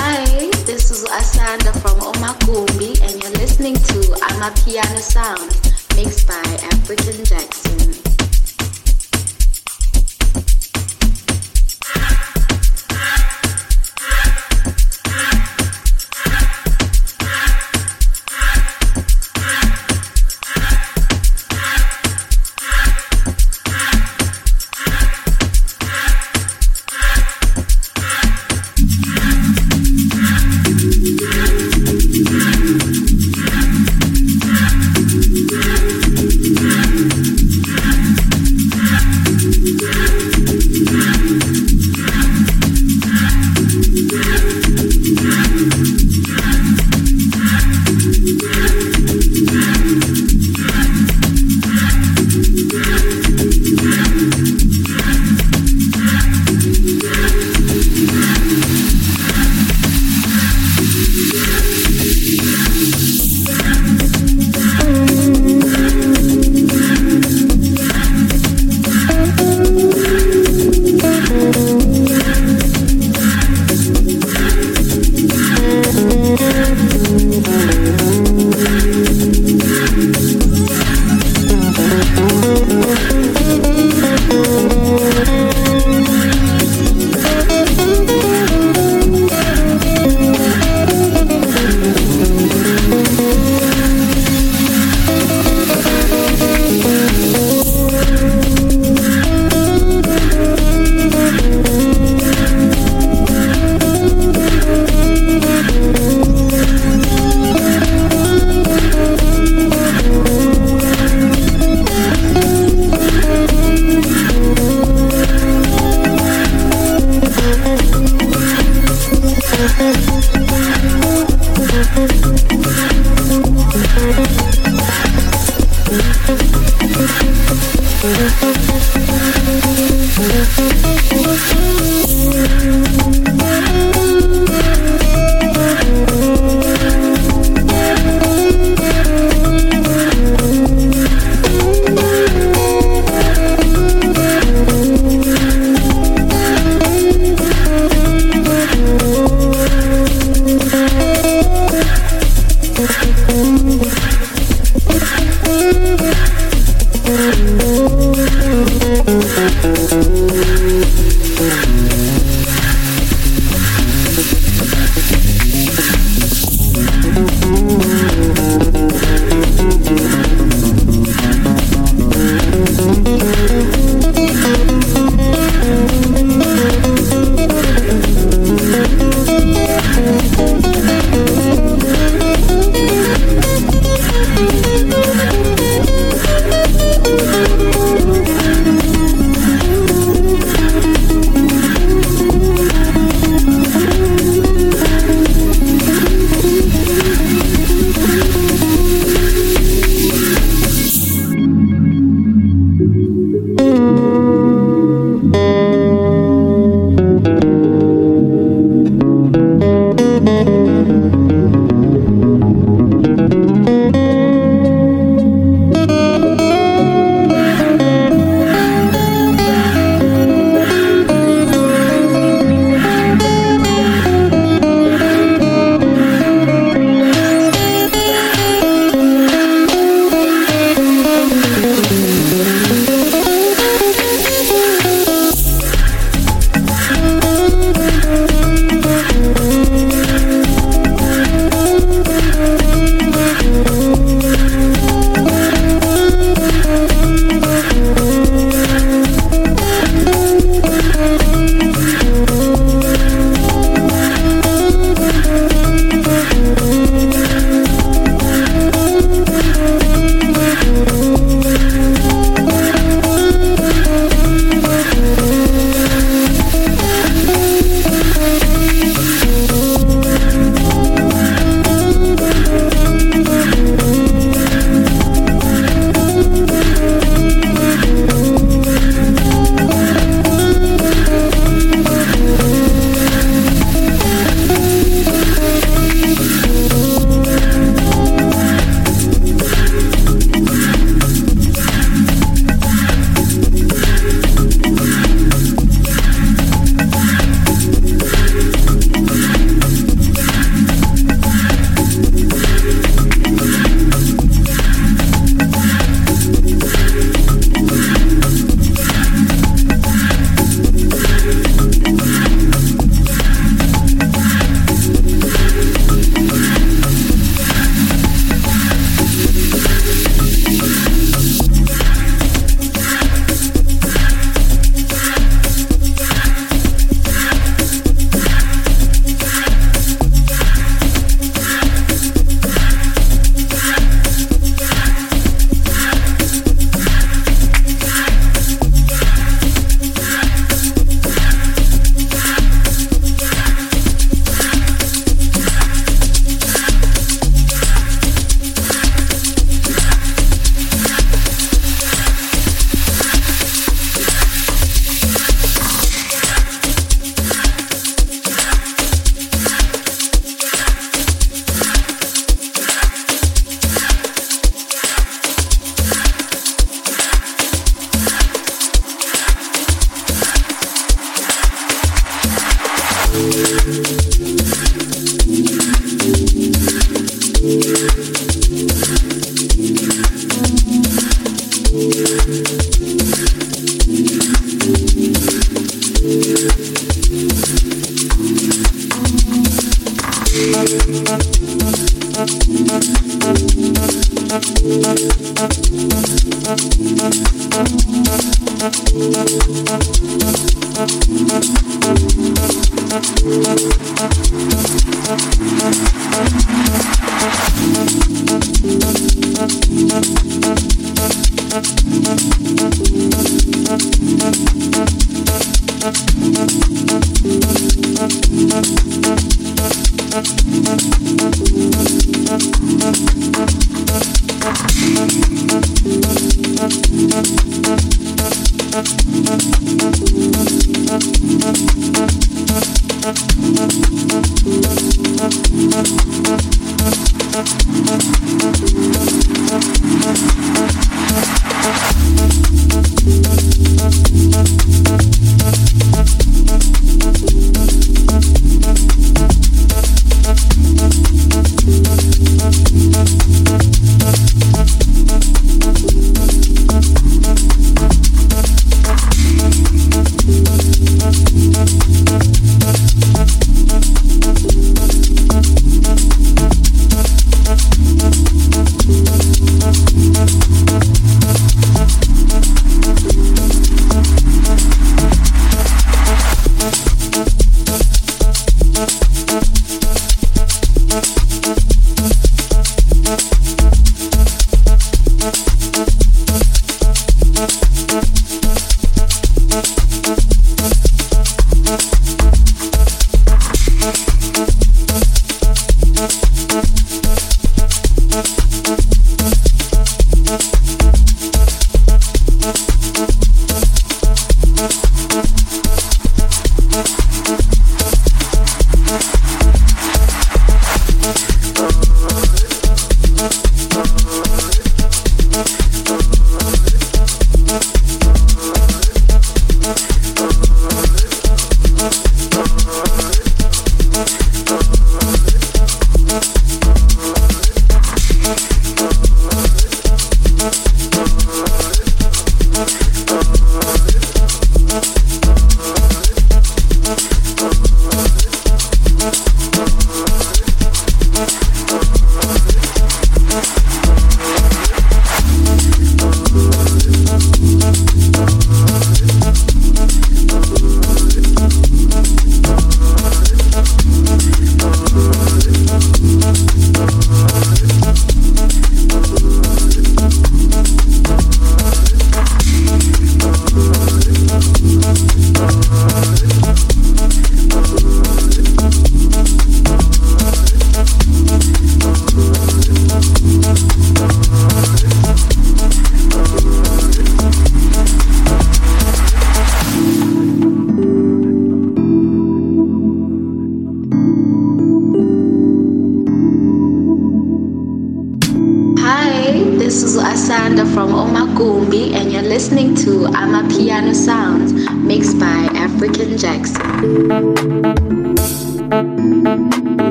Hi, this is Asanda from Omakumbi, and you're listening to Amapiano Sound, mixed by African Jackson.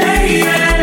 yeah, yeah.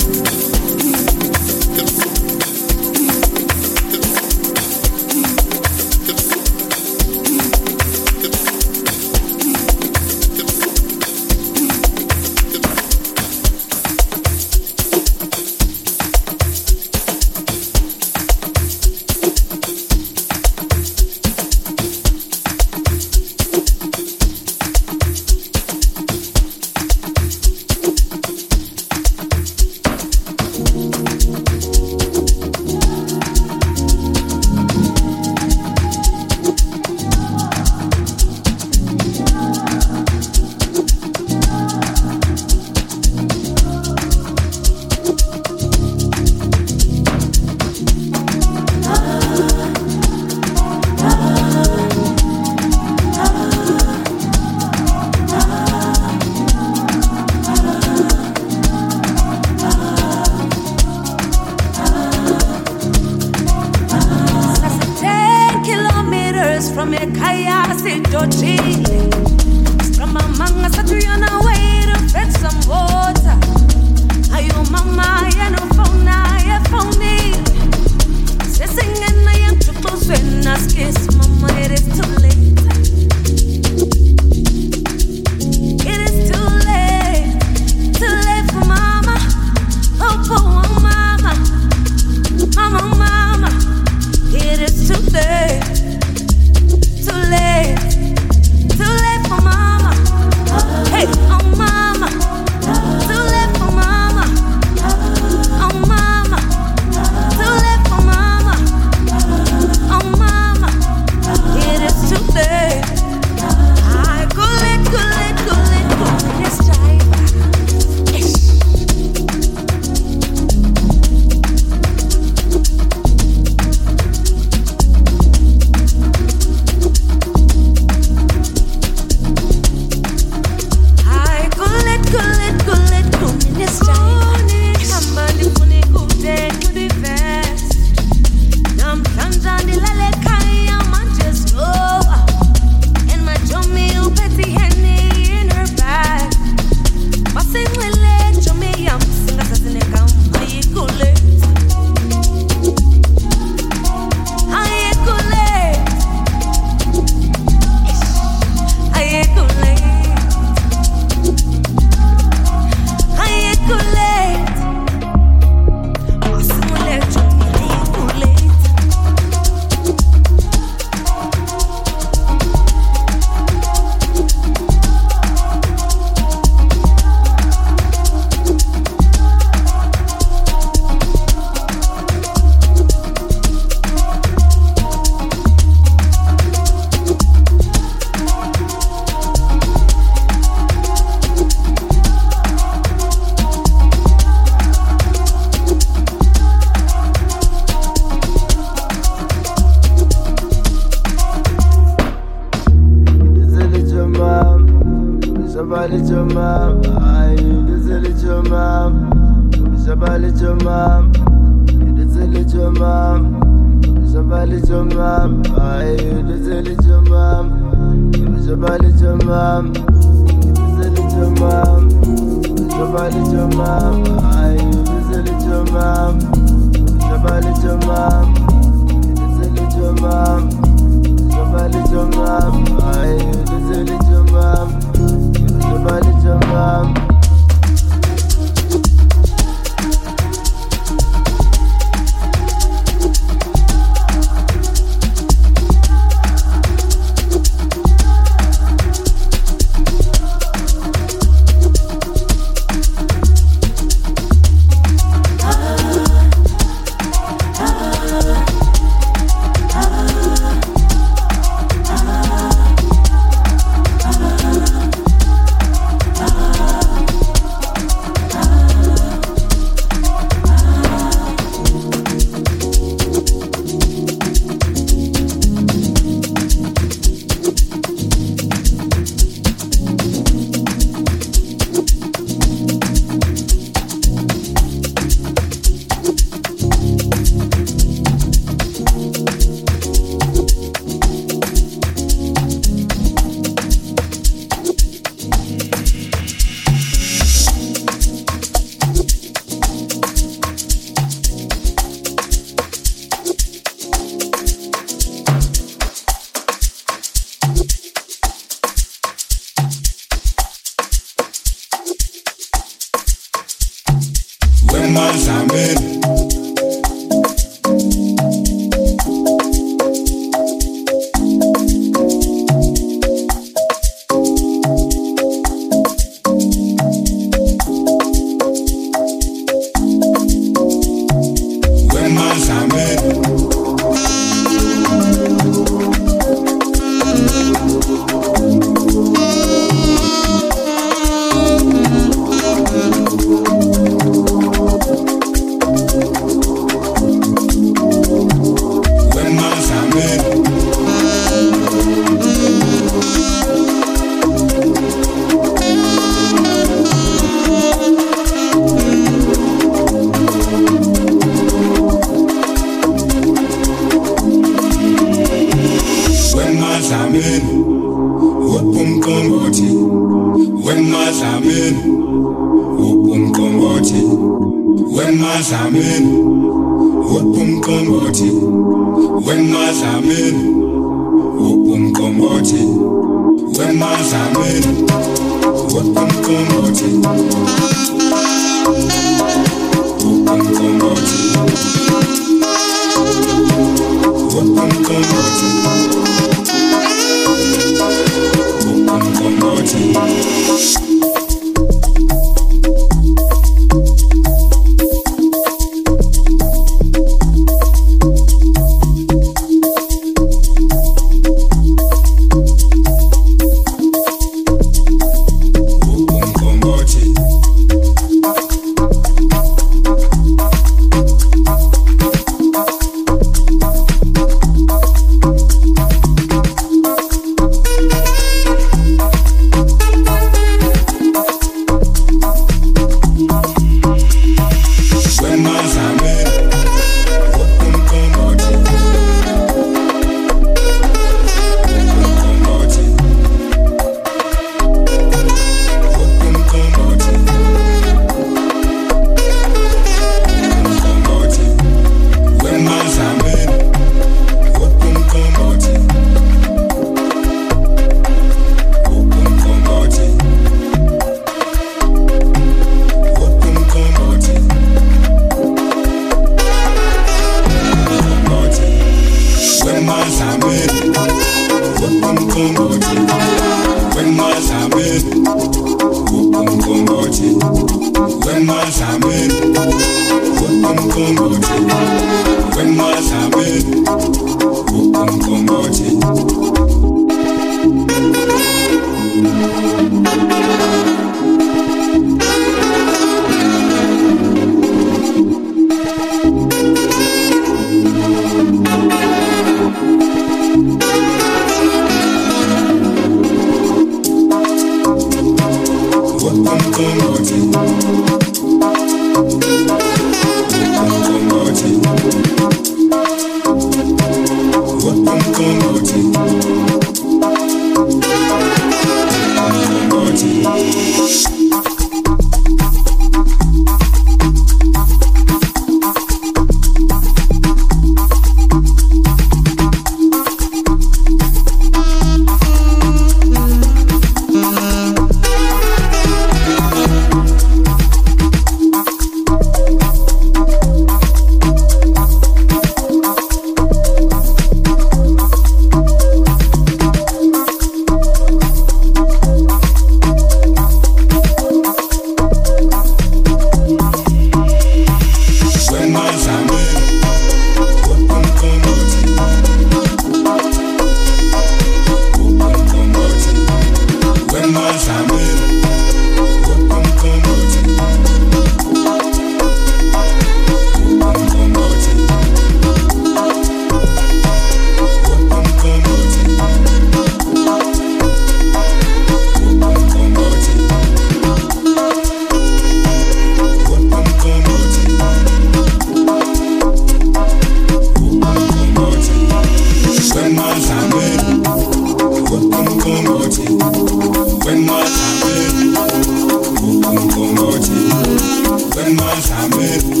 Déjame